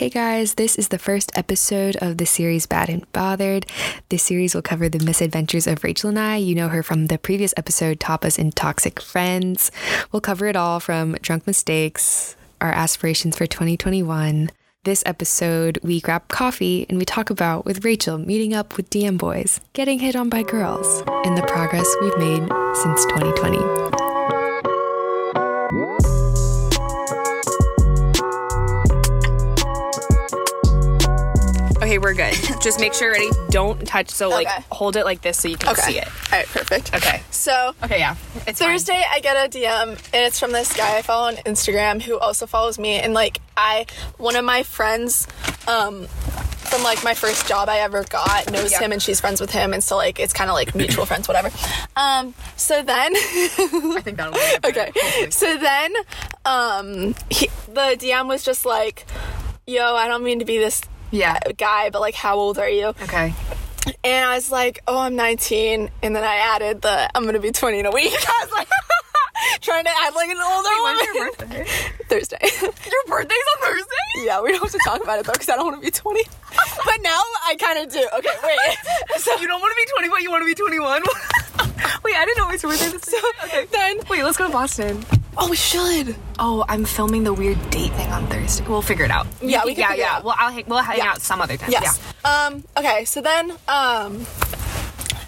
Hey guys, this is the first episode of the series Bad and Bothered. This series will cover the misadventures of Rachal and I. You know her from the previous episode, Tapas and Toxic Friends. We'll cover it all from drunk mistakes, our aspirations for 2021. This episode, we grab coffee and we talk about with Rachal meeting up with DM boys, getting hit on by girls, and the progress we've made since 2020. Okay, we're good. Just make sure ready. Don't touch. So like, Okay. hold it like this so you can Okay. see it. All right, perfect. Okay. So Okay, yeah. It's fine. Thursday, I get a DM, and it's from this guy I follow on Instagram who also follows me. And like, I, one of my friends, um, from like my first job I ever got knows Yeah. him, and she's friends with him, and so like it's kind of like mutual friends, whatever. Um, so then, I think that'll work. okay, so then, um, he, the DM was just like, "Yo, I don't mean to be this." Yeah. Guy, but like, how old are you? Okay. And I was like, oh, I'm 19. And then I added the, I'm going to be 20 in a week. I was like, trying to add like an older When's one. your birthday? Thursday. Your birthday's on Thursday? yeah, we don't have to talk about it though, because I don't want to be 20. but now I kind of do. Okay, wait. So You don't want to be 20, but you want to be 21. Wait, I didn't know was your birthday this. Okay. then, Wait, let's go to Boston. Oh, we should. Oh, I'm filming the weird date thing on Thursday. We'll figure it out. Yeah, we can yeah, yeah. Well, I'll hang, we'll hang Yeah. out some other time. Yes. Um, okay, so then, um,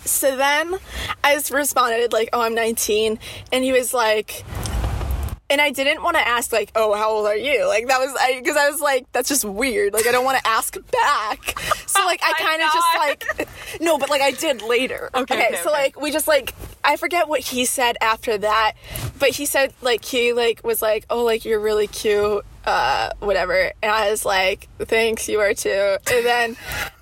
so then I just responded like, oh, I'm 19. And he was like, and I didn't want to ask like, oh, how old are you? Like that was I because I was like, that's just weird. Like I don't want to ask back. So like I kind of just like, no, but like I did later. Okay, okay, so okay. like we just like I forget what he said after that, but he said like he like was like, oh, like you're really cute. Uh, whatever, and I was like, "Thanks, you are too." And then, um,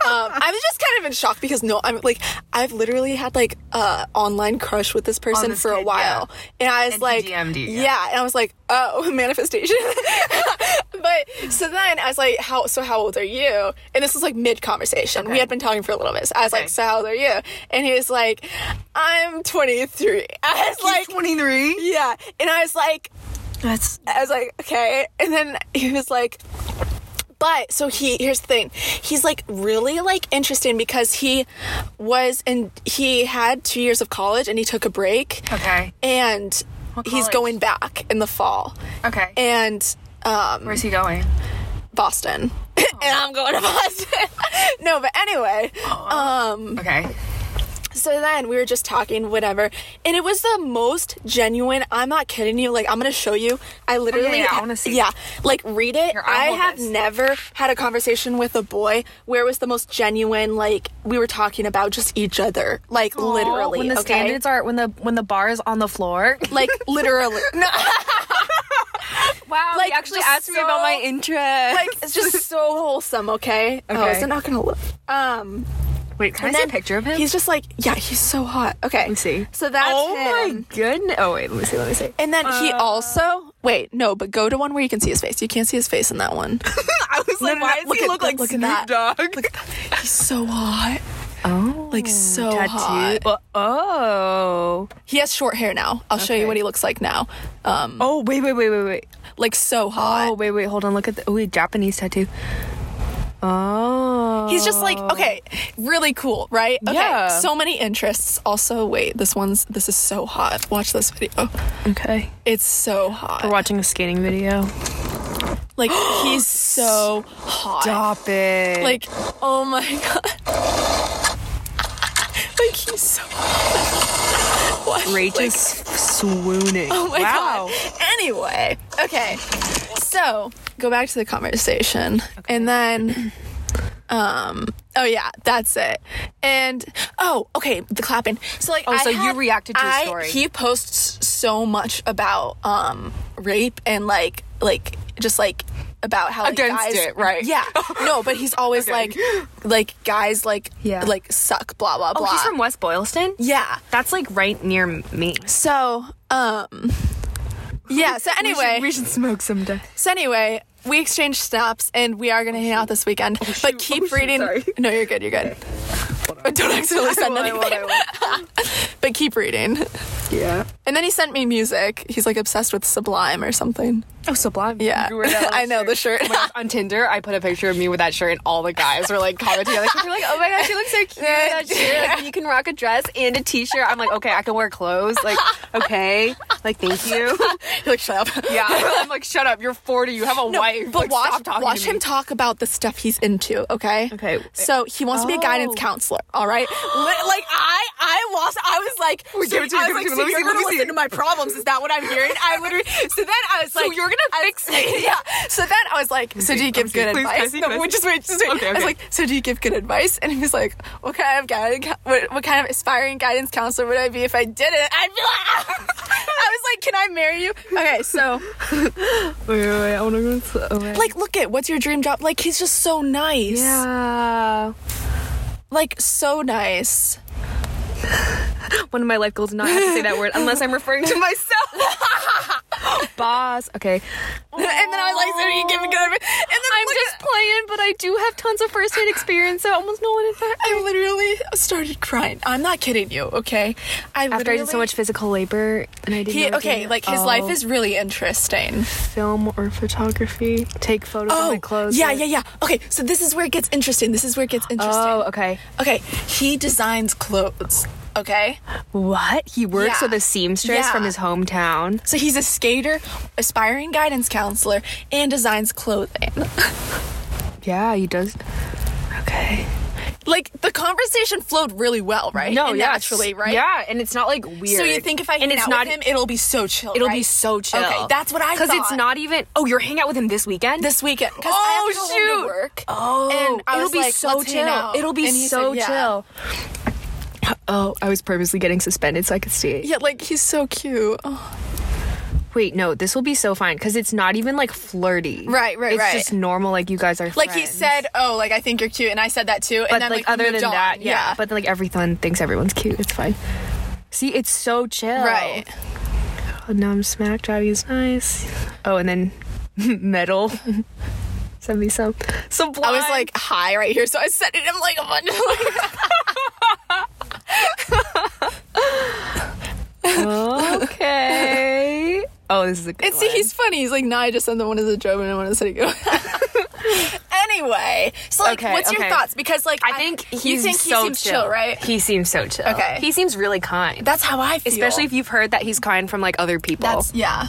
I was just kind of in shock because no, I'm like, I've literally had like a online crush with this person this for a kid, while, and I was And like, DM'd you, yeah. yeah, and I was like, oh, manifestation. but so then I was like, how? So how old are you? And this was like mid conversation. We had been talking for a little bit. So I was Okay. like, so how old are you? And he was like, I'm 23. I was like, 23? yeah, and I was like, That's. I was like, okay. And then he was like, but so he here's the thing. He's like really like interesting because he was and he had two years of college and he took a break. Okay. And he's going back in the fall. Okay. And um Where's he going? Boston. and I'm going to Boston. no, but anyway. Um Okay. So then we were just talking, whatever, and it was the most genuine. I'm not kidding you. Like I'm gonna show you. I literally, yeah, I wanna see. Yeah, like read it. Here, I have this. never had a conversation with a boy where it was the most genuine. Like we were talking about just each other, like literally. When the okay? standards are when the when the bar is on the floor. like literally. No, Wow. Like, he actually asked me about my interest. like it's just so wholesome. Okay. Oh, Okay. is it not gonna look? Um. Wait, can and I see a picture of him? He's just like, yeah, he's so hot. Okay. Let me see. So that's oh him. my goodness. Oh wait, let me see. Let me see. And then he also wait no, but go to one where you can see his face. You can't see his face in that one. I was like, no, why no, does look he at- look like look at Snoop that. Dogg? Look at that. He's so hot. Oh, Like, so tattoo. hot. Oh. He has short hair now. I'll show you what he looks like now. Um, Oh wait, wait, wait, wait, wait. like so hot. Oh wait, wait. Hold on. Look at the oh wait, Japanese tattoo. Oh. He's just like oh. okay, really cool, right? Okay, Yeah. so many interests. Also, wait, this one's this is so hot. Watch this video. okay. It's so hot. We're watching a skating video. Like he's so hot. Stop it. Like oh my god. like he's so hot. What? Rach Like, is swooning. Oh my wow. god. Anyway, okay. So go back to the conversation, and then, um, oh yeah, that's it. And oh, okay, the clapping. So like, Oh, I so you reacted to his I- story. He posts so much about um rape and like like just like about how like, Against guys, it, right. Yeah, no, but he's always Okay. like like guys like Yeah. like suck blah blah blah Oh, he's from West Boylston. yeah. That's like right near me. So um. Yeah. So anyway, we should, smoke someday. So anyway, we exchanged snaps and we are gonna hang out this weekend. but keep Oh, reading. sorry. No, you're good. You're good. Don't accidentally send I won't, anything. But keep reading. Yeah. And then he sent me music. He's like obsessed with Sublime or something. Oh, sublime. Yeah. You that I know, the shirt. Oh on Tinder, I put a picture of me with that shirt, and all the guys were like commenting. Like, they're like, "Oh my gosh, you look so cute in that shirt. Like, you can rock a dress and a t-shirt." I'm like, "Okay, I can wear clothes." Like, okay, like, thank you. You're like, shut up. Yeah, I'm like, "Shut up, you're 40, you have a No, wife." but like, watch, watch to him talk about the stuff he's into. Okay. Okay. So he wants to be a guidance Oh. counselor. All right. Like I, I lost. I was like, so, give it to me, I give was it to like, me. so Let me you're see, let gonna me see. listen to my problems? Is that what I'm hearing? I literally. So then I was like, you're gonna fix me. Yeah. So then I was like, so do you give good Please, advice? see? No, wait, just wait, just wait. Okay, I was like, so do you give good advice? And he was like, what kind of guidance? What, what kind of aspiring guidance counselor would I be if I didn't? I'd be like, I was like, can I marry you? Okay, so. Wait, wait, wait. I want to go. To, okay. Oh, like, look at what's your dream job? Like, he's just so nice. yeah. Like, so nice. One of my life goals is not have to say that word unless I'm referring to myself. Boss. Okay. and then I was like, so you give me good. And then I'm look just playing, but I do have tons of first aid experience, so I almost know what it's like. I literally started crying. I'm not kidding you, okay? I After I did so much physical labor, and I didn't. He, okay, like his Oh. life is really interesting. film or photography. Take photos of my oh, clothes. Oh, yeah, yeah, yeah. Okay, so this is where it gets interesting. This is where it gets interesting. Oh, okay. Okay, he designs clothes. Okay, What? He works Yeah. with a seamstress Yeah. from his hometown. so he's a skater, aspiring guidance counselor, and designs clothing. Yeah, he does. Okay. like the conversation flowed really well, right? No, And yeah, naturally, right? Yeah, and it's not like weird. So you think if I and hang it's out not with him, it'll be so chill. It'll be so chill. Okay, that's what I Because it's not even. Oh, you're hanging out with him this weekend. this weekend Oh, I have to oh, go home shoot. work. Oh, and it'll be like, so "Let's hang chill. out." It'll be And so said, yeah. chill. Oh, I was purposely getting suspended so I could stay. Yeah, like he's so cute. Oh. Wait, no, this will be so fine because it's not even like flirty. Right, right, it's right. It's just normal, like you guys are. Like he said, "Oh, like I think you're cute," and I said that too. but and then like, we other than on. that, yeah. But like everyone thinks everyone's cute. It's fine. See, it's so chill. right. Oh, now I'm smack driving is nice. Oh, and then metal. Send me some. Sublime. I was like high right here, so I sent it him like a bunch. okay. Oh, this is a good one. and see, one. he's funny. He's like, "Nah, I just sent the one as a joke, and I want to send it." anyway, so like, Okay, what's your thoughts? Because like, I think he's you think so he seems chill. chill, right? He seems so chill. Okay. He seems really kind. That's how I feel. Especially if you've heard that he's kind from like other people. that's yeah.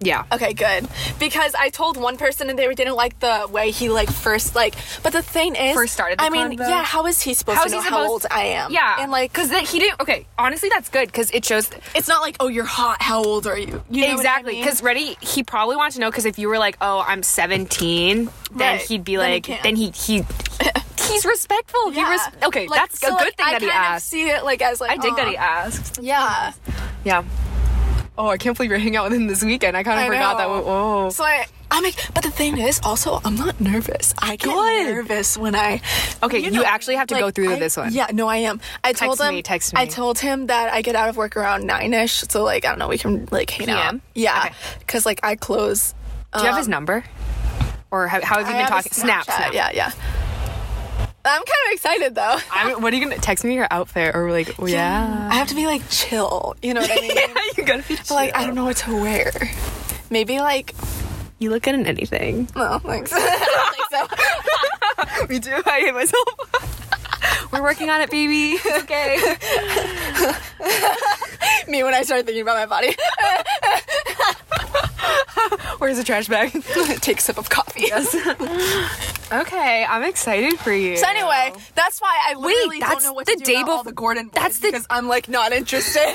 Yeah. Okay, good. Because I told one person and they didn't like the way he like first like. But the thing is, First started the I mean, yeah. How is he supposed How's to know he how old I am? Yeah, and like, because he didn't. Okay, honestly, that's good because it shows it's not like, oh, you're hot. How old are you? you know what I exactly. mean? Because ready, he probably wants to know because if you were like, "Oh, I'm 17," then Right. he'd be Then he like, can't. then he he he's respectful. He yeah. res- okay, Like, that's so, a good like, thing I that he kind of asked. See it like as like I dig that he asked. Yeah. Yeah. Oh, I can't believe you're hanging out with him this weekend. I kind of forgot know. that. Oh. So I, I'm like, but the thing is, also, I'm not nervous. I get Good. nervous when I. Okay, you actually have to go through I- this one. Yeah, no, I am. I told Text him. me, text I told him that I get out of work around nine ish. So like, I don't know, we can like hang out. PM? Yeah, Okay. because like I close. Do you have his number? Or how, how have you Um, I been have talking? Snap, Snapchat, snap. Yeah, yeah. I'm kind of excited though. I'm, what are you gonna text me your outfit or like? Oh, yeah. I have to be like chill. You know what I mean? yeah, you gotta be. But, like I don't know what to wear. Maybe like You look good in anything. no, thanks. I don't think so. Me too. I hate myself. We're working on it, baby. It's okay. Me when I started thinking about my body. Where's the trash bag? Take a sip of coffee. Okay, I'm excited for you. So anyway, that's why I literally that's don't know what the to do day about all bef- the Gordon boys that's the- because I'm like not interested.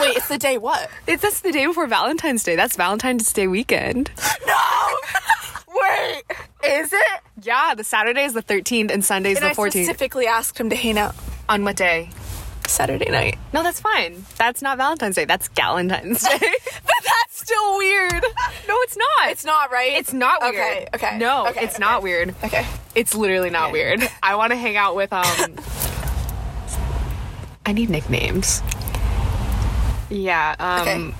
Wait, it's the day what? it's that's the day before Valentine's Day. That's Valentine's Day weekend. No. Wait, is it? Yeah, the Saturday is the 13th and Sunday is And the I 14th. specifically asked him to hang out On what day? Saturday night. No, that's fine. That's not Valentine's Day. That's Galentine's Day. But that's still weird. no, it's not. It's not right. It's not weird. Okay. Okay. No, okay, it's okay. not weird. Okay. It's literally not weird. I want to hang out with um. I need nicknames. Yeah. Um. Okay.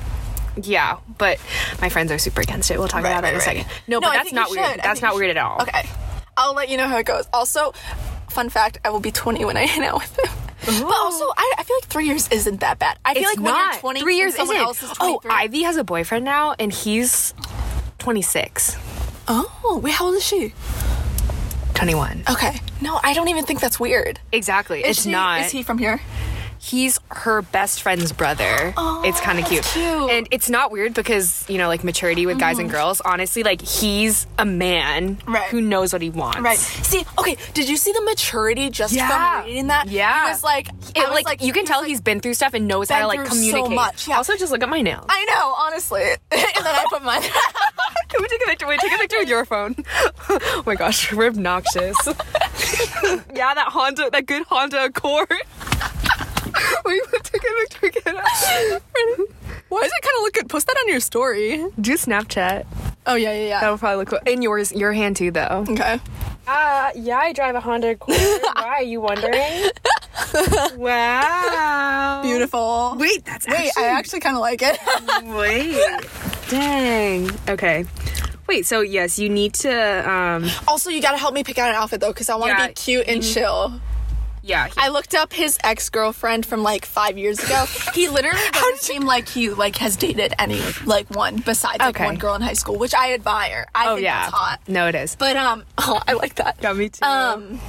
Yeah, but my friends are super against it. We'll talk Right, about that in a second. right. No, but that's not weird. should. That's not weird at all. Okay. I'll let you know how it goes. Also, fun fact: I will be 20 when I hang out with him. But also, I, I feel like three years isn't that bad. I feel It's like when you're 20, Three years someone isn't. else is oh, Ivy has a boyfriend now, and he's 26, Oh, wait, how old is she? 21. Okay. No, I don't even think that's weird. Exactly. Is it's she- not. Is he from here? He's her best friend's brother. Oh, it's kind of cute. cute. Mm-hmm. And it's not weird because, you know, like maturity with guys and girls, honestly, like he's a man Right. who knows what he wants. Right. See, okay, did you see the maturity just Yeah. from reading that? Yeah. He was like, It, was like, you can tell like, he's been through stuff and knows how to like communicate. so much, yeah. Also, just look at my nails. I know, honestly. and then I put mine. Can we take a picture? Wait, take a picture with your phone. oh my gosh, we're obnoxious. yeah, that Honda, that good Honda Accord. Wait, take a picture. Get it. Why does it kind of look good? Post that on your story. Do Snapchat. Oh, yeah, yeah, yeah. That would probably look cool. In yours, your hand too, though. Okay. Uh, yeah, I drive a Honda Accord. Why are you wondering? wow. Beautiful. Wait, that's Wait, I actually kind of like it. wait. Dang. Okay. Wait. So yes, you need to. Um. also, you gotta help me pick out an outfit though, because I want to Yeah, be cute and chill. Yeah. I looked up his ex girlfriend from like five years ago. He literally doesn't seem like he like has dated any like one besides like Okay. one girl in high school, which I admire. I oh think yeah. that's hot. No, it is. But um, oh, I like that. Yeah, me too. Um,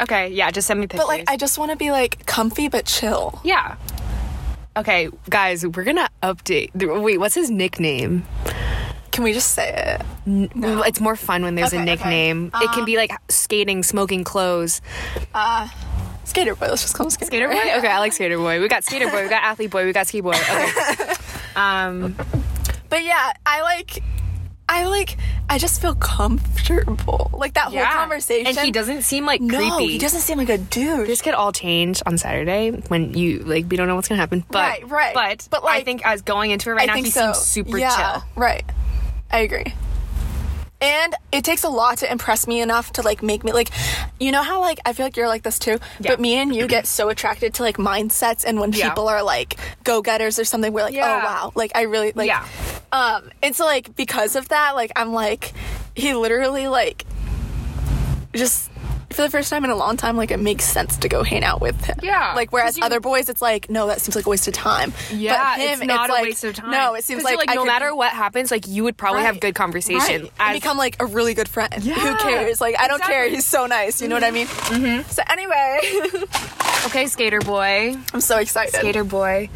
okay. Yeah. Just send me pictures. but like I just want to be like comfy but chill. Yeah. Okay, guys, we're gonna update. Wait, what's his nickname? Can we just say it? No. It's more fun when there's Okay, a okay. nickname. it can be like skating, smoking clothes. Skater boy. Let's just call him skater, Skater boy? Okay, I like skater boy. We got skater boy, we got athlete boy, we got ski boy. Okay. Um, But yeah, I like. I like. I just feel comfortable. Like that yeah. whole conversation. And he doesn't seem like No, creepy. he doesn't seem like a dude. This could all change on Saturday when you like we don't know what's gonna happen. But Right, right. But, But, I think as going into it right I now, he so. seems super yeah, chill. Right. I agree. And it takes a lot to impress me enough to like make me like you know how like I feel like you're like this too. Yeah. But me and you get so attracted to like mindsets and when Yeah. people are like go getters or something, we're like, Yeah. oh wow. Like I really like Yeah. um and so like because of that, like I'm like he literally like just for the first time in a long time, like it makes sense to go hang out with him. Yeah, Like whereas you- other boys, it's like no, that seems like a waste of time. Yeah, but him, it's not a like, waste of time. No, it seems like, like no could- matter what happens, like you would probably have good conversation. Right. and As- become like a really good friend. Yeah, Who cares? Like I don't care. He's so nice. You know what I mean? Mm-hmm. So anyway, okay, skater boy, I'm so excited. skater boy.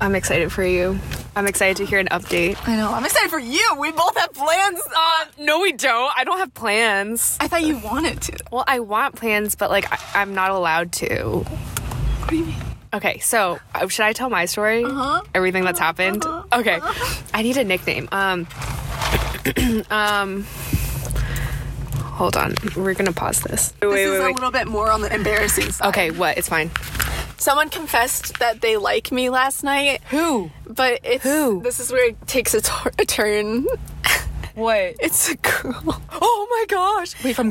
I'm excited for you. I'm excited to hear an update. I know. I'm excited for you. We both have plans. Uh, no, we don't. I don't have plans. I thought you wanted to. Well, I want plans, but like I- I'm not allowed to. What do you mean? Okay, so uh, should I tell my story? Uh-huh. Everything that's happened. Okay, I need a nickname. Um, um, hold on. We're gonna pause this. Wait, This wait, is wait. a little bit more on the embarrassing side. Okay, what? It's fine. Someone confessed that they like me last night, Who? but it's Who? this is where it takes a, tor- a turn. What? It's a girl. Oh my gosh! Wait, from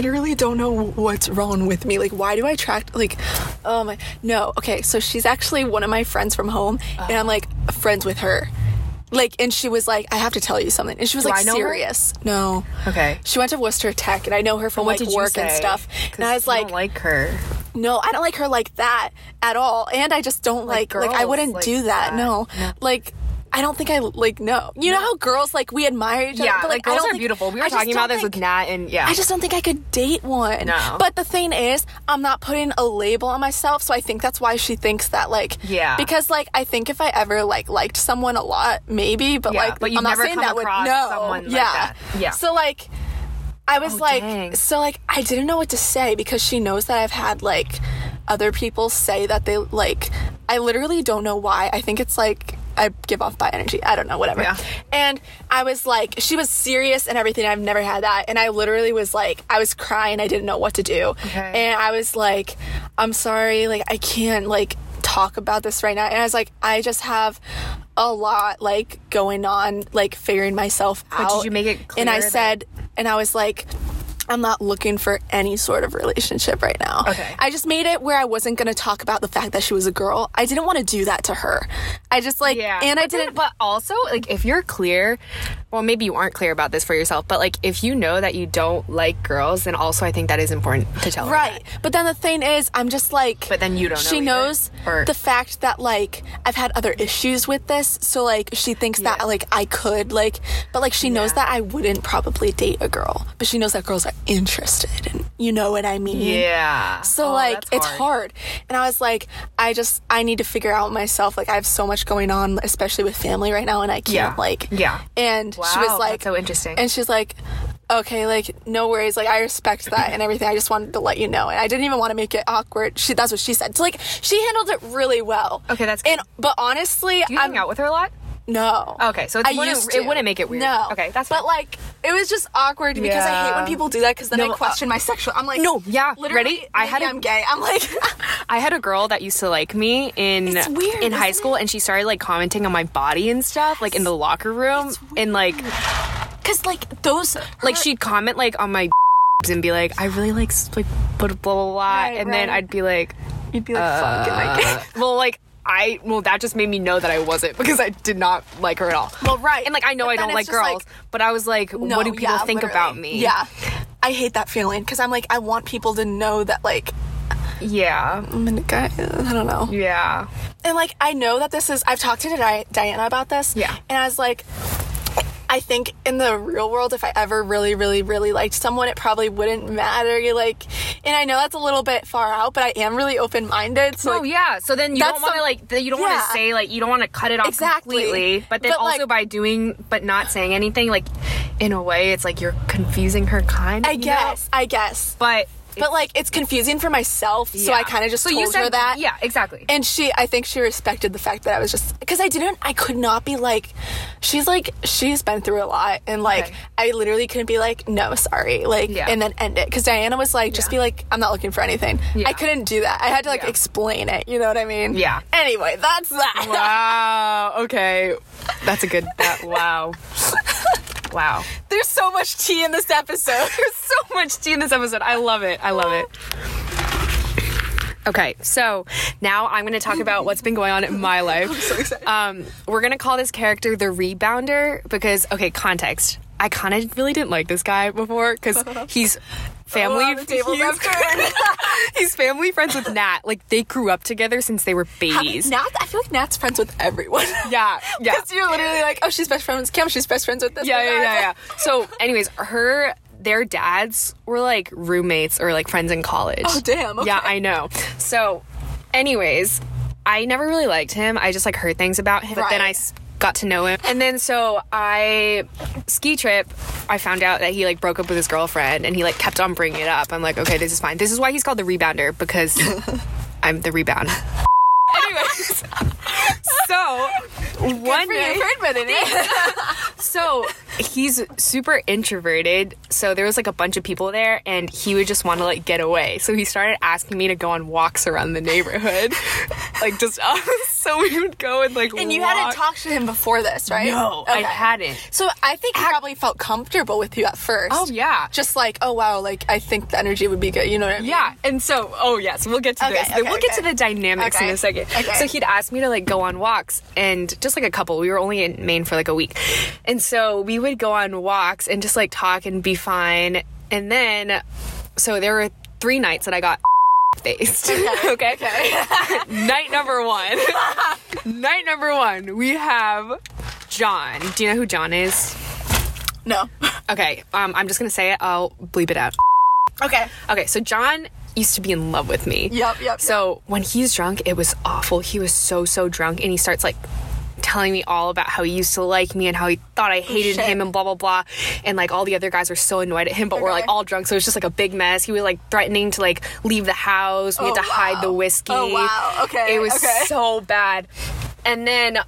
literally don't know what's wrong with me. Like, why do I attract like, oh my, no. Okay, so she's actually one of my friends from home, and I'm like friends with her. Like, and she was like, I have to tell you something, and she was Do like know her? serious. No. Okay. She went to Worcester Tech, and I know her from What like work and stuff. And I was like, don't like her. No, I don't like her like that at all. And I just don't like like, I wouldn't like do that. that. No. No. Like I don't think I like no. You know how girls like we admire each other, Yeah, but like, like, I girls are think- beautiful. We were talking about don't this with Nat, and yeah. I just don't think I could date one. No. But the thing is, I'm not putting a label on myself, so I think that's why she thinks that like Yeah. Because like I think if I ever like liked someone a lot, maybe, but Yeah, like but you've I'm not saying that would no. someone like yeah. that. Yeah. So like I was Oh, like dang. so like I didn't know what to say because she knows that I've had like other people say that they like I literally don't know why. I think it's like I give off bad energy. I don't know, whatever. Yeah. And I was like, she was serious and everything. I've never had that. And I literally was like, I was crying. I didn't know what to do. Okay. And I was like, I'm sorry. Like, I can't like talk about this right now. And I was like, I just have a lot like going on, like figuring myself out. did you make it And I that- said, and I was like, I'm not looking for any sort of relationship right now. Okay. I just made it where I wasn't going to talk about the fact that she was a girl. I didn't want to do that to her. I just like, Yeah, and I but didn't. But also, like, if you're clear, well, maybe you aren't clear about this for yourself, but like if you know that you don't like girls, then also I think that is important to tell her Right. But then the thing is, I'm just like. But then you don't know She either, knows or- the fact that, like, I've had other issues with this. So, like, she thinks that, like, I could, like, but, like, she knows that I wouldn't probably date a girl. But she knows that girls are interested. And you know what I mean? Yeah. So Oh, like that's it's hard. And I was like, I just I need to figure out myself. Like I have so much going on, especially with family right now, and I can't Yeah. like Yeah. And she Wow, was like that's so interesting. And she's like, Okay, like no worries. Like I respect that and everything. I just wanted to let you know. And I didn't even want to make it awkward. She that's what she said. So like she handled it really well. Okay, that's good. And but honestly, Do you I'm hang out with her a lot? No. Okay, so it wouldn't- it wouldn't make it weird. No. Okay, that's But like, it was just awkward because I hate when people do that because then No, I question my sexual. I'm like, No, yeah, literally, ready? I had a- I'm gay. I'm like, I had a girl that used to like me in It's weird, in high isn't school, and she started like commenting on my body and stuff, like in the locker room, and like because like those, like she'd comment like on my and be like, I really like s- like blah blah blah, blah. Right, and then right. I'd be like, you'd be like, fuck, am I gay? Uh, well, like. I well that just made me know that I wasn't because I did not like her at all. Well, right. And like I know But I don't like girls, like, but I was like, No, what do people yeah, think literally. about me? Yeah, I hate that feeling because I'm like, I want people to know that like Yeah. I'm a guy. I don't know. Yeah. And like I know that this is I've talked to Di- Diana about this. Yeah. And I was like I think in the real world if I ever really really really liked someone it probably wouldn't matter. You like and I know that's a little bit far out, but I am really open-minded. So Oh like, yeah. So then you don't want to like you don't want to say like you don't want to cut it off Exactly. completely, but then But, also like- by doing but not saying anything like in a way it's like you're confusing her kind. I you know? guess. I guess. But But like it's confusing for myself, so I kind of just so told you said her that. Yeah, exactly. And she, I think she respected the fact that I was just because I didn't, I could not be like, she's like, she's been through a lot, and like, Okay. I literally couldn't be like, no, sorry, like, Yeah. and then end it. Because Diana was like, just Yeah. be like, I'm not looking for anything. Yeah. I couldn't do that. I had to like Yeah. explain it. You know what I mean? Yeah. Anyway, that's that. wow. Okay. That's a good. That, wow. Wow. There's so much tea in this episode. There's so much tea in this episode. I love it. I love it. Okay, so now I'm going to talk about what's been going on in my life. I'm so excited. Um, we're going to call this character the rebounder because, okay, context. I kind of really didn't like this guy before because he's family. Oh, the tables. He's family friends with Nat. Like they grew up together since they were babies. Nat, I feel like Nat's friends with everyone. Yeah, yeah. Because you're literally like, oh, she's best friends with Kim. She's best friends with this. yeah, yeah, yeah, yeah. So, anyways, her their dads were like roommates or like friends in college. Oh, damn, Yeah. I know. So, anyways, I never really liked him. I just like heard things about him, but then I Right. Got to know him. And then so I ski trip, I found out that he like broke up with his girlfriend and he like kept on bringing it up. I'm like, okay, this is fine. This is why he's called the rebounder because I'm the rebound. Anyways, so one day, you for admitting it. so he's super introverted. So there was like a bunch of people there, and he would just want to like get away. So he started asking me to go on walks around the neighborhood, like just us. So we would go and like. And you walk. hadn't talked to him before this, right? No, I hadn't. So I think he probably felt comfortable with you at first. Oh yeah. Just like, oh wow, like I think the energy would be good. You know what I mean? Yeah, and so oh yes, we'll get to Okay, this. okay, we'll get to the dynamics in a second. okay. So he'd ask me to like go on walks, and just like a couple. We were only in Maine for like a week, and so we would go on walks and just like talk and be fine. And then, so there were three nights that I got faced. Okay. Okay. Night number one. Night number one. We have John. Do you know who John is? no. Okay. Um, I'm just gonna say it. I'll bleep it out. Okay. Okay, so John used to be in love with me. Yep, yep, So when he's drunk, it was awful. He was so, so drunk, and he starts like telling me all about how he used to like me and how he thought I hated shit. him and blah blah blah. And like all the other guys were so annoyed at him, but we're like all drunk, so it was just like a big mess. He was like threatening to like leave the house. We had Oh, to hide the whiskey. Oh, wow. Okay, It was okay. so bad. And then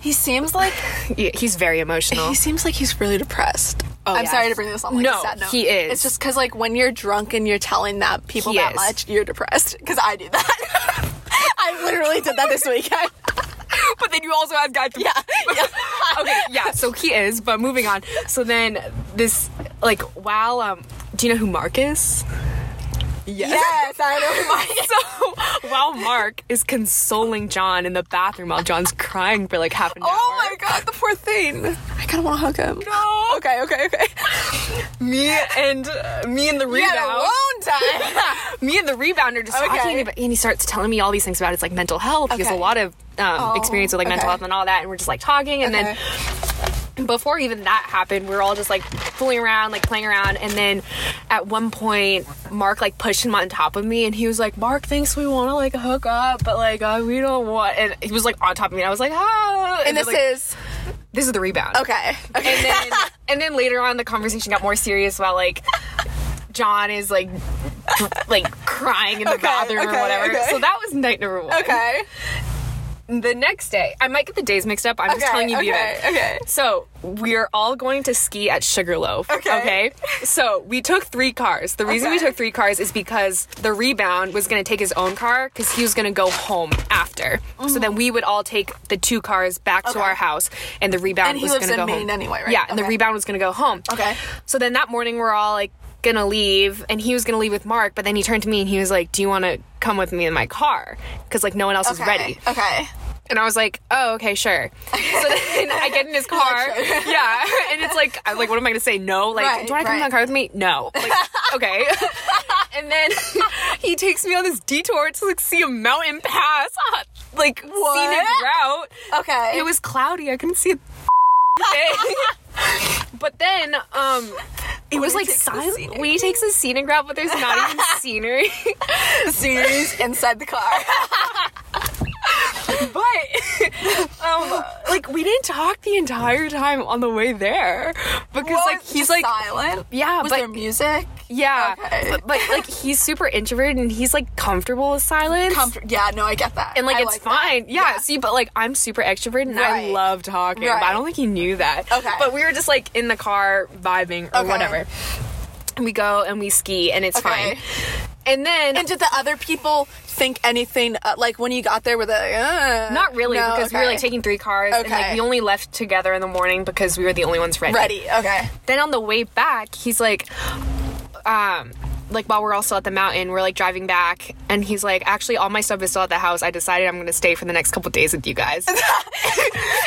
He seems like yeah, he's very emotional. he seems like he's really depressed. Oh, I'm yeah. sorry to bring this on like No, a sad note. No, he is. It's just because like when you're drunk and you're telling that people He that is. much, you're depressed. Because I do that. I literally did that this weekend. but then you also have guys. Yeah, yeah. okay, yeah. So he is, but moving on. So then this, like, while um, do you know who Mark is? Yes, I know. My- So while Mark is consoling John in the bathroom while John's crying for like half an hour. oh my god, the poor thing. I kind of want to hug him. No. Okay, okay, okay. me and uh, me and the rebound. alone time. me and the rebounder just Okay. talking about, and he starts telling me all these things about his like mental health. He has a lot of um, Oh, experience with like mental health and all that, and we're just like talking, and Okay. then before even that happened, we were all just like fooling around, like playing around, and then at one point, Mark like pushed him on top of me, and he was like, "Mark thinks we want to like hook up, but like uh, we don't want." And he was like on top of me, and I was like, "Ah!" and then, this like, is this is the rebound. okay. Okay. and then and then later on the conversation got more serious about like John is like like crying in the Okay, bathroom okay, or whatever. okay. So that was night number one. okay. The next day, I might get the days mixed up. I'm just telling you the okay, okay. So we're all going to ski at Sugarloaf. Okay. Okay. So we took three cars. The reason we took three cars is because the rebound was going to take his own car because he was going to go home after. So then we would all take the two cars back to our house, and the rebound And he was going to go Maine home. anyway, right? Yeah, and the rebound was going to go home. Okay. So then that morning we're all like gonna leave and he was gonna leave with Mark but then he turned to me and he was like do you want to come with me in my car because like no one else is ready Okay. and I was like, oh, okay, sure. So then I get in his car. Yeah. And it's like, I'm like, what am I going to say? No. Like, Right, do you want to come in the car with me? No. Like, okay. and then he takes me on this detour to like see a mountain pass, like scenic route. Okay. It was cloudy. I couldn't see a thing. but then, um, it was like silent. We takes a scenic route, but there's not even scenery. the series inside the car. um like we didn't talk the entire time on the way there because like What? he's like silent. yeah Was but there music? yeah Okay. but, but like he's super introverted and he's like comfortable with silence Comfort. Yeah. No, I get that. and like I it's like fine yeah, see but like i'm super extroverted and i love talking but i don't think he knew that Okay. but we were just like in the car vibing or Okay. whatever and we go and we ski and it's Okay. fine and then And did the other people think anything? Uh, like when you got there, were they? Like, uh, not really no, because we were like taking three cars and like Okay. we only left together in the morning because we were the only ones ready. ready. Okay. then on the way back he's like um like while we're all still at the mountain we're like driving back and he's like actually all my stuff is still at the house i decided i'm gonna stay for the next couple days with you guys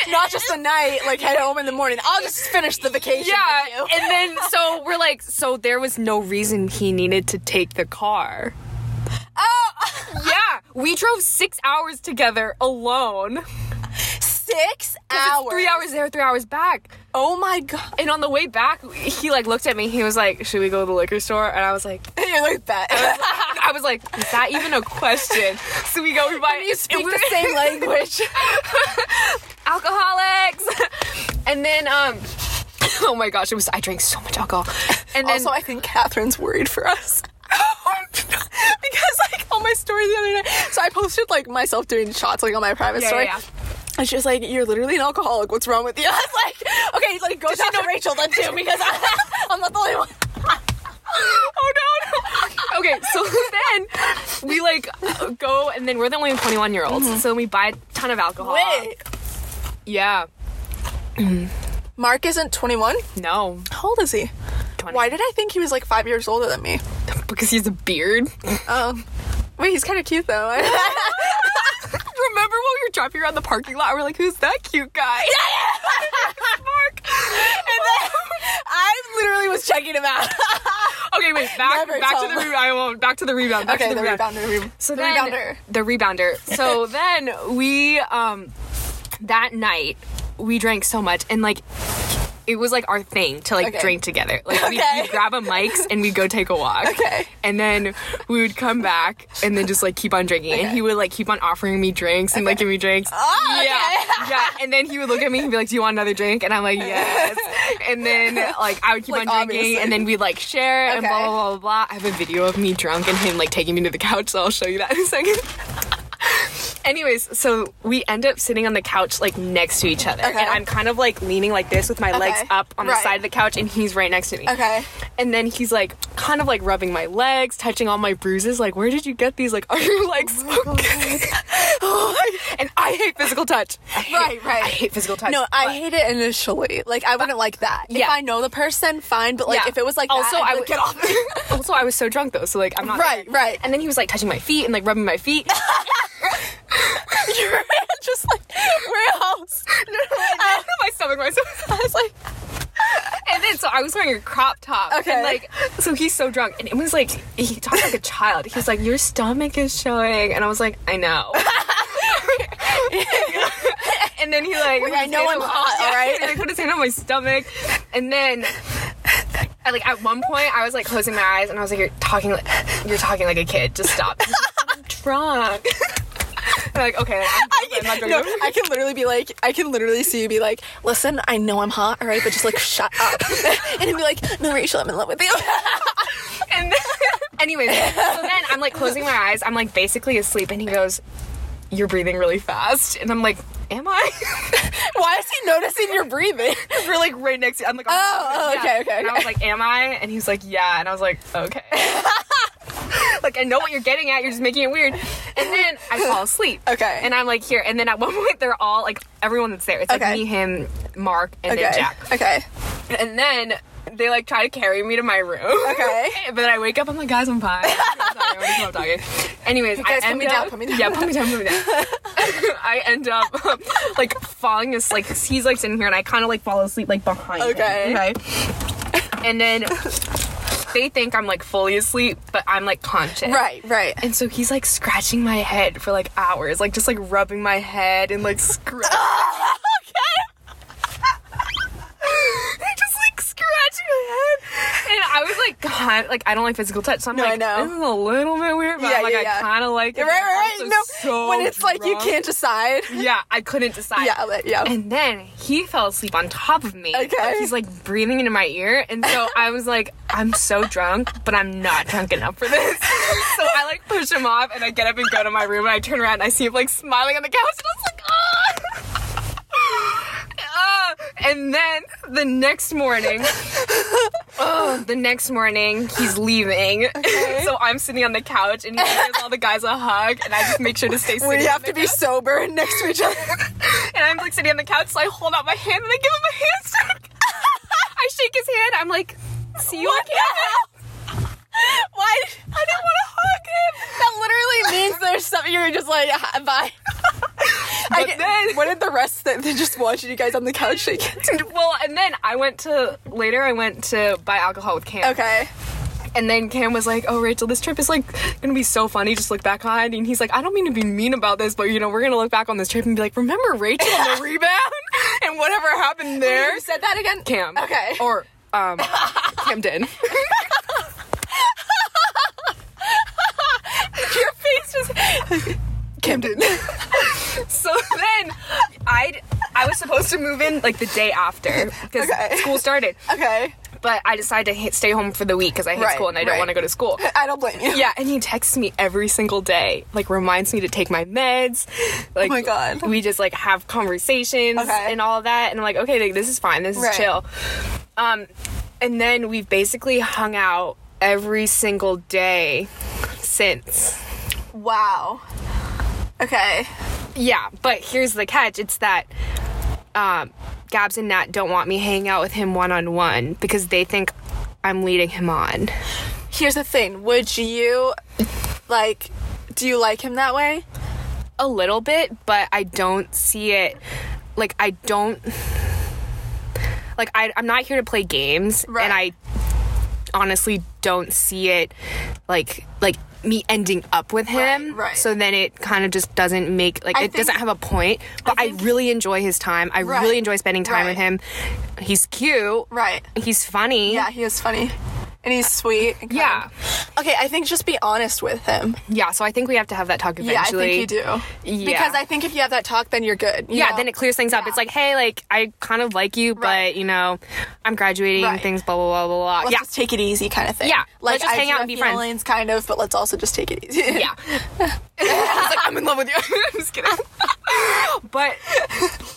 Not just the night. Like head home in the morning. I'll just finish the vacation. yeah and then so we're like so there was no reason he needed to take the car oh, yeah we drove six hours together alone six hours. three hours there three hours back Oh my god. and on the way back he like looked at me he was like should we go to the liquor store and i was like You're like that. I was like, is that even a question? So we go, we buy. you speak and the same language. alcoholics. And then, um, oh my gosh, it was. I drank so much alcohol. And then, also, I think Catherine's worried for us. because like on my story the other day, so I posted like myself doing shots like on my private Yeah, story. yeah, And she was like, "You're literally an alcoholic. What's wrong with you?" I was like, "Okay, like go talk to Rachel then too, because I, I'm not the only one." oh no, no. Okay, so then we like go, and then we're the only 21 year olds, mm-hmm. so we buy a ton of alcohol. Wait, Yeah. Mark isn't 21. No. How old is he? 20. Why did I think he was like five years older than me? Because he's a beard. Oh. wait, he's kind of cute though. Remember when we were driving around the parking lot? We're like, who's that cute guy? Yeah, Mark. and then I literally was checking him out. Okay, wait. Back, Never back to the rebound. I won't. Back to the rebound. Back okay, to the, the, rebound. rebounder. So the then, rebounder. The rebounder. So then we um that night we drank so much and like it was like our thing to like Okay. drink together. Like we'd, Okay. we'd grab a Mike's and we'd go take a walk. Okay. And then we would come back and then just like keep on drinking. And he would like keep on offering me drinks and like give me drinks. Oh, okay. Yeah. Yeah. And then he would look at me and be like, Do you want another drink? And I'm like, Yes. And then like I would keep Like, on drinking obviously. and then we'd like share and Okay. blah blah blah blah blah. I have a video of me drunk and him like taking me to the couch, so I'll show you that in a second. Anyways, so we end up sitting on the couch like next to each other, Okay. and I'm kind of like leaning like this with my legs up on the side of the couch, and he's right next to me. Okay. And then he's like, kind of like rubbing my legs, touching all my bruises. Like, where did you get these? Like, are your legs oh so good? Oh and I hate physical touch. Hate, Right, right. I hate physical touch. No, I hate it initially. Like I wouldn't like that. Yeah. If I know the person, fine. But like Yeah. if it was like also that, I'd would like, get off. also I was so drunk though, so like I'm not Right, there. right. And then he was like touching my feet and like rubbing my feet. You're just just like, where else? my stomach, my stomach. I was like, And then so I was wearing a crop top. Okay. And like so he's so drunk. And it was like he talked like a child. He was like, Your stomach is showing and I was like, I know. and then he like Like, I know I'm hot, all right? He like put his hand on my stomach. And then I, like at one point I was like closing my eyes and I was like, You're talking like you're talking like a kid. Just stop. Drunk. And like, okay, I'm, I'm not drunk. no, I can literally be like, I can literally see you be like, listen, I know I'm hot, all right, but just like shut up. and he'd be like, no, Rachel, I'm in love with you. And then, anyways, so then I'm like closing my eyes. I'm like basically asleep, and he goes, "You're breathing really fast," and I'm like, "Am I?" Why is he noticing your breathing? We're like right next to. I'm like, Oh, oh, okay, okay, And I okay. was like, "Am I?" And he's like, "Yeah," and I was like, "Okay." like I know what you're getting at. You're just making it weird. And then I fall asleep. Okay. And I'm like here, and then at one point they're all like everyone that's there. It's like me, him, Mark, and Okay. then Jack. Okay. And then they like try to carry me to my room. Okay. but then I wake up, I'm like, guys, I'm fine. I'm sorry, I'm just not talking. Anyways, guys, I put end me up, down, put me down. Yeah, put me down, put me down. I end up like falling asleep. Like he's like sitting here, and I kind of like fall asleep like behind. him, Okay. okay. And then they think I'm like fully asleep, but I'm like conscious. Right, right. And so he's like scratching my head for like hours, like just like rubbing my head and like scratching. just like scratching my head. And I was like, God, like I don't like physical touch. So I'm No, I like, know. this is a little bit weird, but Yeah, I'm like, yeah, I yeah. kind of like it. Right, right, right. No, so when it's like you can't decide. Yeah, I couldn't decide. Yeah, yeah. And then he fell asleep on top of me. Okay. Like, he's like breathing into my ear. And so I was like, I'm so drunk, but I'm not drunk enough for this. so I like push him off and I get up and go to my room and I turn around and I see him like smiling on the couch and I was like, ah. Ah. and then the next morning, oh, the next morning he's leaving. so I'm sitting on the couch and he gives all the guys a hug and I just make sure to stay. We have to be couch. sober next to each other. And I'm like sitting on the couch, so I hold out my hand and I give him a handshake. I shake his hand. I'm like, see you What again. Why? I don't want to hug him. That literally means there's something you're just like, "Ah, bye. I But get- then- what did the rest that they just watching you guys on the couch shake? Well, and then I went to later. I went to buy alcohol with Cam. Okay. And then Cam was like, "Oh, Rachel, this trip is like gonna be so funny. Just look back on." it." And he's like, "I don't mean to be mean about this, but you know, we're gonna look back on this trip and be like, remember Rachel and the rebound and whatever happened there." Who said that again? Cam. Okay. Or um, Camden. Your face just Camden. So then I I was supposed to move in like the day after because Okay. school started. okay. But I decided to hit, stay home for the week because I hate Right, school and I don't want to go to school. I don't blame you. Yeah, and he texts me every single day, like reminds me to take my meds. Like, Oh my God. we just like have conversations Okay. and all of that, and I'm like, okay, like, this is fine, this is Right. chill. Um, and then we've basically hung out every single day since. Wow. Okay. Yeah, but here's the catch: it's that um, Gabs and Nat don't want me hanging out with him one on one because they think I'm leading him on. Here's the thing. Would you like do you like him that way? a little bit, but I don't see it. Like I don't. Like I, I'm not here to play games, Right. and I honestly don't see it like like me ending up with him. Right, right. So then it kind of just doesn't make like I it think- doesn't have a point. But I, think- really enjoy his time. I Right, really enjoy spending time with him. He's cute. Right. He's funny. Yeah, he is funny. And he's sweet. and. Yeah. Okay, I think just be honest with him. Yeah. So I think we have to have that talk eventually. Yeah, I think you do. Yeah. Because I think if you have that talk, then you're good. you yeah, know? then it clears things up. Yeah. It's like, hey, like I kind of like you, Right. but you know, I'm graduating, Right. things, blah blah blah blah blah. Let's yeah, just take it easy, kind of thing. Yeah, like let's just I hang out and be friends. kind of, but let's also just take it easy. yeah. Like, I'm in love with you. I'm just kidding. but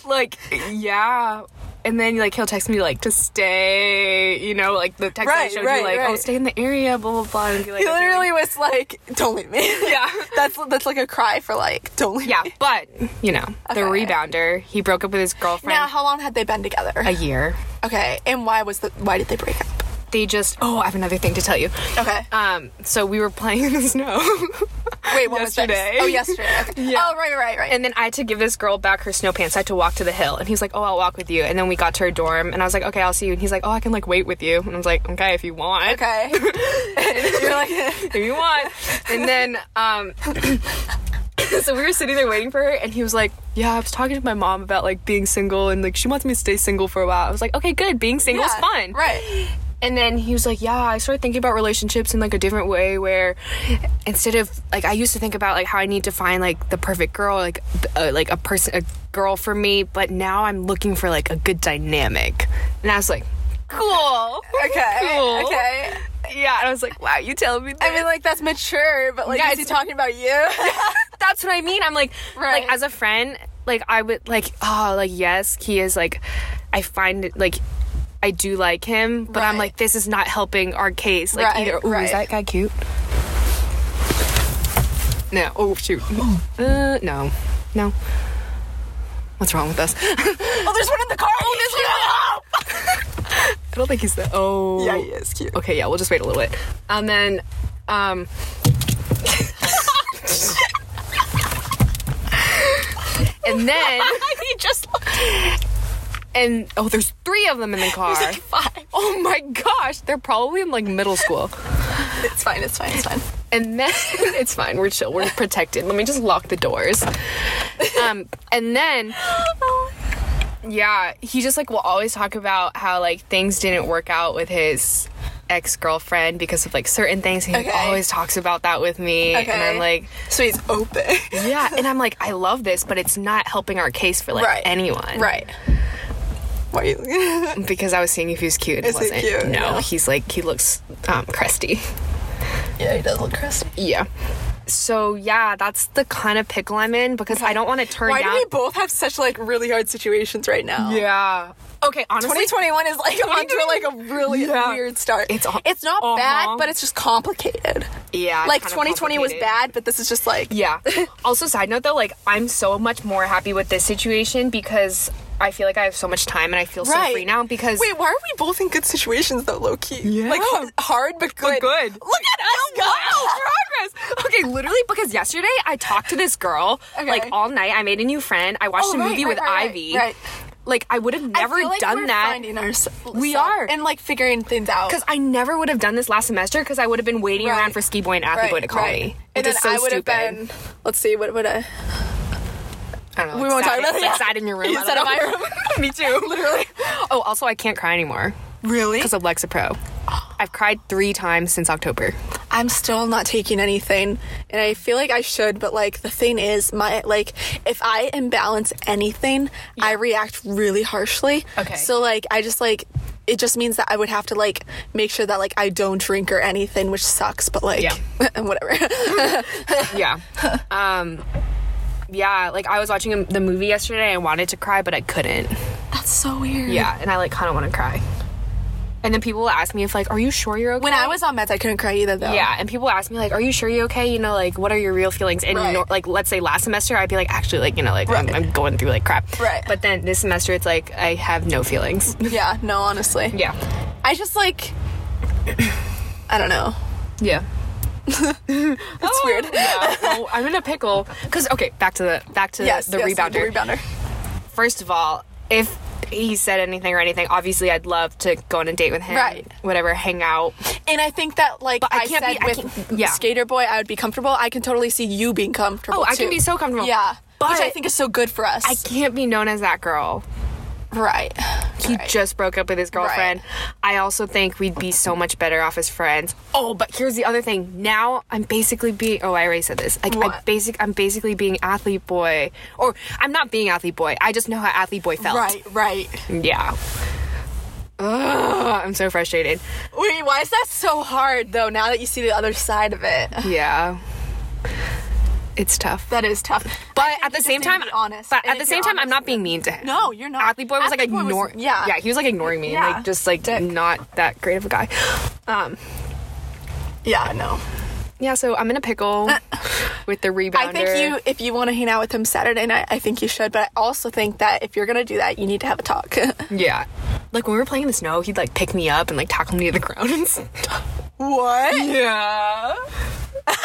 like, yeah. And then like he'll text me like to stay, you know, like the text I showed right, you, like, oh, stay in the area, blah blah blah, and be like, He okay. literally was like, "Don't leave me." Yeah. that's that's like a cry for like, "Don't leave me. yeah. me." But you know, the rebounder, he broke up with his girlfriend Now, how long had they been together? a year. okay, and why was the why did they break up? They just, oh, I have another thing to tell you. Okay. Um, so we were playing in the snow. Wait, what Yesterday. was this? Oh, yesterday. Okay. Yeah. Oh, right, right, right. And then I had to give this girl back her snow pants. I had to walk to the hill. And he's like, Oh, I'll walk with you. And then we got to her dorm and I was like, Okay, I'll see you. And he's like, Oh, I can like wait with you. And I was like, Okay, if you want. okay. You're like, if you want. And then um so we were sitting there waiting for her and he was like, Yeah, I was talking to my mom about like being single and like she wants me to stay single for a while. I was like, Okay, good. Being single is yeah, fun. Right. And then he was like, "Yeah, I started thinking about relationships in like a different way where instead of like I used to think about like how I need to find like the perfect girl, like uh, like a person a girl for me, but now I'm looking for like a good dynamic." And I was like, "Cool." Okay. Cool. Okay. Yeah, and I was like, "Wow, you tell me that?" I mean, like, that's mature, but, like, Yeah, is he talking about you? that's what I mean. I'm like, Right. like as a friend, like I would like, oh, like yes, he is like, I find it like. I do like him, but I'm like, this is not helping our case. Like Right, either, ooh, right. is that guy cute? No. Oh shoot. Uh, no, no. What's wrong with us? Oh, there's one in the car. Oh, don't think he's the. Oh. Yeah, he is cute. Okay, yeah, we'll just wait a little bit, and then, um. and then he just and oh, there's three of them in the car. like five. Oh my gosh, they're probably in like middle school. It's fine. It's fine. It's fine. And then it's fine, we're chill, we're protected. Let me just lock the doors. Um, and then yeah, he just like will always talk about how like things didn't work out with his ex girlfriend because of like certain things. He Okay. always talks about that with me, and I'm like, So he's open. yeah, and I'm like, I love this, but it's not helping our case for like Right. anyone, right. Why? Because I was seeing if he was cute. and Is he wasn't. cute? No, Yeah. he's like he looks um, crusty. yeah, he does look crusty. Yeah. So yeah, that's the kind of pickle I'm in because I don't want to turn Why down. do we both have such like really hard situations right now? yeah. Okay, honestly, 2021 is like onto like a really Yeah. weird start. It's it's not uh-huh. bad, but it's just complicated. yeah, like kinda 2020 was complicated. bad, but this is just like Yeah. also, side note though, like I'm so much more happy with this situation because I feel like I have so much time and I feel so free now because Wait, why are we both in good situations though, low key? Yeah. Like hard but good. good. Look at us oh, go! progress. Okay, literally because yesterday I talked to this girl Okay. like all night. I made a new friend. I watched Oh, a right, movie right, with right, right, Ivy. right. Like I would have never I feel like done we're that. Finding ourse- We are. and like figuring things out. Because I never would have done this last semester because I would have been waiting Right. around for Ski Boy and Athlete Boy to call me. And then so I would have stupid. been. Let's see, what would I? I don't know. We won't sat talk about it, like, yeah. sat in your room. You I sat in my room. Me too. Literally. Oh, also I can't cry anymore Really? because of Lexapro. I've cried three times since October. I'm still not taking anything, and I feel like I should. But like the thing is, my like if I imbalance anything, I react really harshly. Okay. So like I just like it just means that I would have to like make sure that like I don't drink or anything, which sucks. But like Yeah. whatever. Yeah. um. Yeah, like I was watching a, the movie yesterday. I wanted to cry, but I couldn't. That's so weird. Yeah, and I like kind of want to cry. And then people will ask me if like, "Are you sure you're okay?" When I was on meds, I couldn't cry either though. Yeah, and people ask me like, "Are you sure you're okay?" You know, like, what are your real feelings? And Right. nor- like, let's say last semester, I'd be like, actually, like, you know, like, I'm, I'm going through like crap. Right. But then this semester, it's like I have no feelings. Yeah. No, honestly. yeah. I just like. I don't know. Yeah. It's weird. Oh, yeah. Well, I'm in a pickle because okay, back to the back to Yes. the yes, rebounder. The rebounder. First of all, if he said anything or anything, obviously I'd love to go on a date with him. Right. Whatever, hang out. And I think that like But I I, can't said be- with yeah. Skater Boy, I would be comfortable. I can totally see you being comfortable. Oh, I can be so comfortable. Yeah, But- which I think is so good for us. I can't be known as that girl. Right. He Right. just broke up with his girlfriend. I also think we'd be so much better off as friends. Oh, but here's the other thing. Now I'm basically being oh, I already said this. Like I basic I'm basically being athlete boy. Or I'm not being athlete boy. I just know how athlete boy felt. Right. Right. Yeah. Ugh, I'm so frustrated. Wait, why is that so hard though? Now that you see the other side of it, Yeah. It's tough. that is tough. But at the same time, honest. But at the same time, I'm not being mean to him. No, you're not. Athlete boy was like Athlete ignoring. yeah. yeah, he was like ignoring me, Yeah. and like just like Dick. not that great of a guy. Um, Yeah. No. yeah. So I'm in a pickle with the rebounder. I think you, if you want to hang out with him Saturday night, I think you should. But I also think that if you're gonna do that, you need to have a talk. Yeah. Like when we were playing in the snow, he'd like pick me up and like tackle me to the ground and stuff. what? Yeah.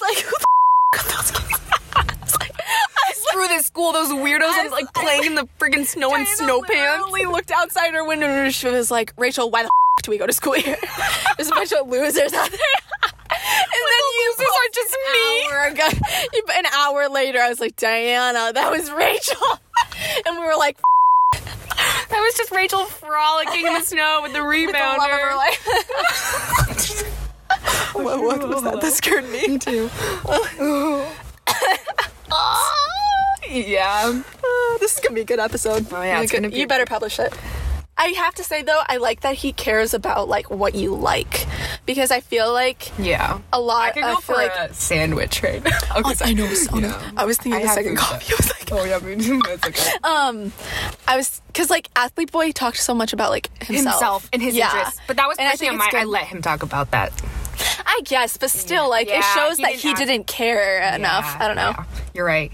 like, who the f- those kids? I was like, I was Through this school, those weirdos and like playing in the friggin' snow and snow pants. literally looked outside her window and she was like, Rachel, why the f- do we go to school here? There's a bunch of losers out there. And then you losers are just me. Hour ago, an hour later, I was like, Diana, that was Rachal. And we were like, That was just Rachal frolicking in the snow with the with the what, what was that? That scared me. too. yeah. Uh, this is gonna be a good episode. Oh, yeah, it's gonna be- You better publish it. I have to say though, I like that he cares about like what you like because I feel like Yeah. a lot. I could go I for like a sandwich right now. Okay, Oh. I know. So Yeah. I was thinking I the second coffee. I was like, Oh yeah, me too. That's okay. um, I was because like athlete boy talked so much about like himself, Himself and his Yeah. interests, but that was personally on my. it's I let him talk about that. I guess, but still, like it shows he that didn't he ask- didn't care enough. Yeah, I don't know. yeah. You're right.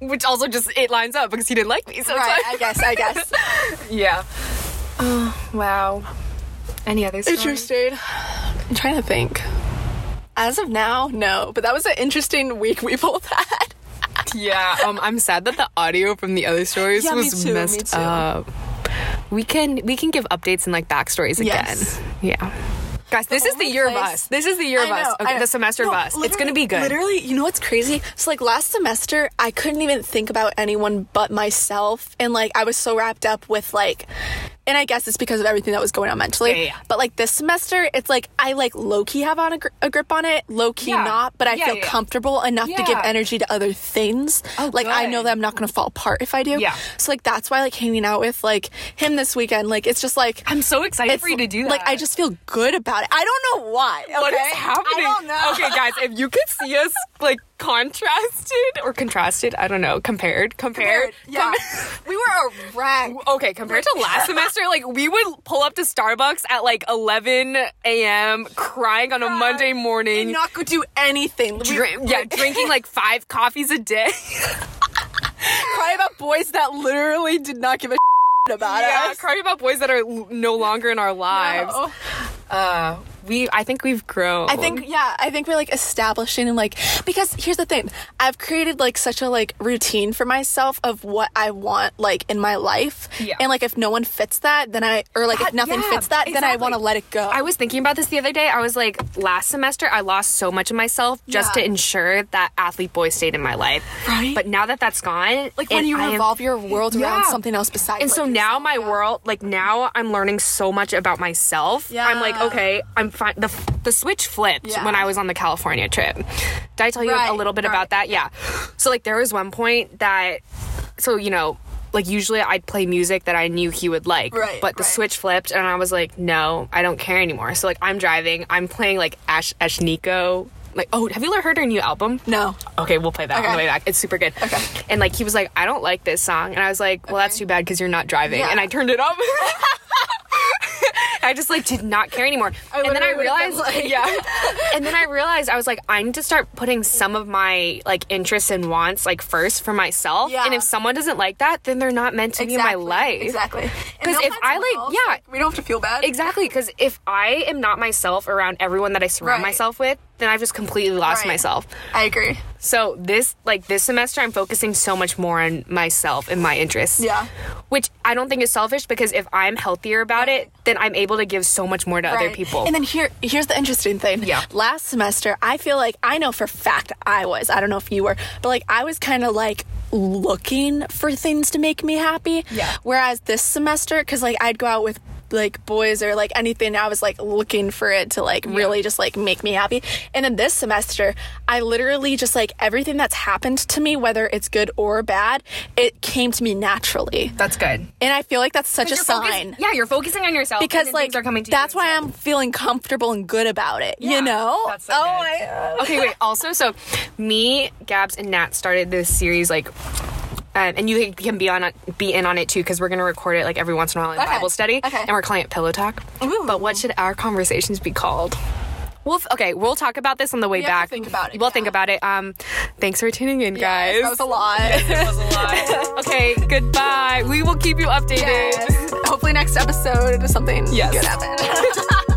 Which also just it lines up because he didn't like me. So Right, it's I like, guess. I guess. yeah. Oh wow. Any other stories? Interesting. I'm trying to think. As of now, no. But that was an interesting week we both had. Yeah. Um, I'm sad that the audio from the other stories Yeah, me was too, me messed too. up. We can we can give updates and like backstories again. Yes. Yeah. Guys, this is the year of us. This is the year of I us. Okay, the semester No, of us. It's gonna be good. Literally, you know what's crazy? So like last semester, I couldn't even think about anyone but myself, and like I was so wrapped up with like, and I guess it's because of everything that was going on mentally. Yeah, yeah, yeah. But like this semester, it's like I like low key have on a, gr- a grip on it, low key not, but I feel comfortable enough to give energy to other things. Oh, like I know that I'm not gonna fall apart if I do. Yeah. So like that's why like hanging out with like him this weekend, like it's just like. I'm so excited for you to do that. Like I just feel good about it. I don't know why. What is happening? I don't know. Okay, guys, if you could see us like contrasted or contrasted, I don't know, compared, compared, Yeah. we were a wreck. Okay, compared to last semester, like we would pull up to Starbucks at like 11 a.m. crying on a Monday morning. And not go do anything. We yeah, drinking like five coffees a day. cry about boys that literally did not give a about yeah, us. crying about boys that are no longer in our lives. No. Uh, we, I think we've grown. I think yeah, I think we're like establishing and like because here's the thing. I've created like such a like routine for myself of what I want like in my life. Yeah. And like if no one fits that, then I or like if nothing yeah, fits that, then I want to let it go. I was thinking about this the other day. I was like, last semester, I lost so much of myself just Yeah. to ensure that athlete boy stayed in my life. Right. But now that that's gone, like when you I am- revolve your world around Yeah. something else besides and like, so now my world, like now I'm learning so much about myself. Yeah. I'm like, okay, I'm fine. The the switch flipped Yeah. when I was on the California trip. Did I tell you a little bit right. about that? Yeah. So like there was one point that, so you know. Like usually I'd play music that I knew he would like. Right, But the right. switch flipped and I was like, no, I don't care anymore. So like I'm driving, I'm playing like Ash Ashnikko. Like, oh, have you ever heard her new album? No. Okay, we'll play that on the way back. It's super good. Okay. And like he was like, I don't like this song, and I was like, well, that's too bad because you're not driving. Yeah. And I turned it up. I just like did not care anymore. and then I realized, like- yeah. And then I realized I was like, I need to start putting some of my like interests and wants like first for myself. Yeah. And if someone doesn't like that, then they're not meant to be in my life. Exactly. Because if I, like- else, yeah. we don't have to feel bad. Exactly, because if I am not myself around everyone that I surround Right. myself with, then I've just completely lost Right. myself. I agree. So this like this semester I'm focusing so much more on myself and my interests. Yeah. Which I don't think is selfish because if I'm healthier about it, then I'm able to give so much more to other people. And then here here's the interesting thing. Yeah. Last semester, I feel like I know for fact I was. I don't know if you were, but like I was kind of like looking for things to make me happy. Yeah. Whereas this semester, because like I'd go out with like boys or like anything i was like looking for it to like really just like make me happy and then this semester i literally just like everything that's happened to me whether it's good or bad it came to me naturally that's good. and i feel like that's such a You're focus- sign yeah, you're focusing on yourself because like things are coming to that's why instead. I'm feeling comfortable and good about it. Yeah, you know? that's so oh good. my okay, wait. Also, so me, Gabs, and Nat started this series like. Um, and you can be on be in on it too because we're gonna record it like every once in a while in Okay. Bible study, Okay. and we're calling it Pillow Talk. Ooh. But what should our conversations be called? Well, f- okay, we'll talk about this on the way back. think about it, We'll yeah. think about it. Um, thanks for tuning in, guys. Yes, that was a lot. was a lot. okay, goodbye. We will keep you updated. Yes. Hopefully next episode something Yes. good happen.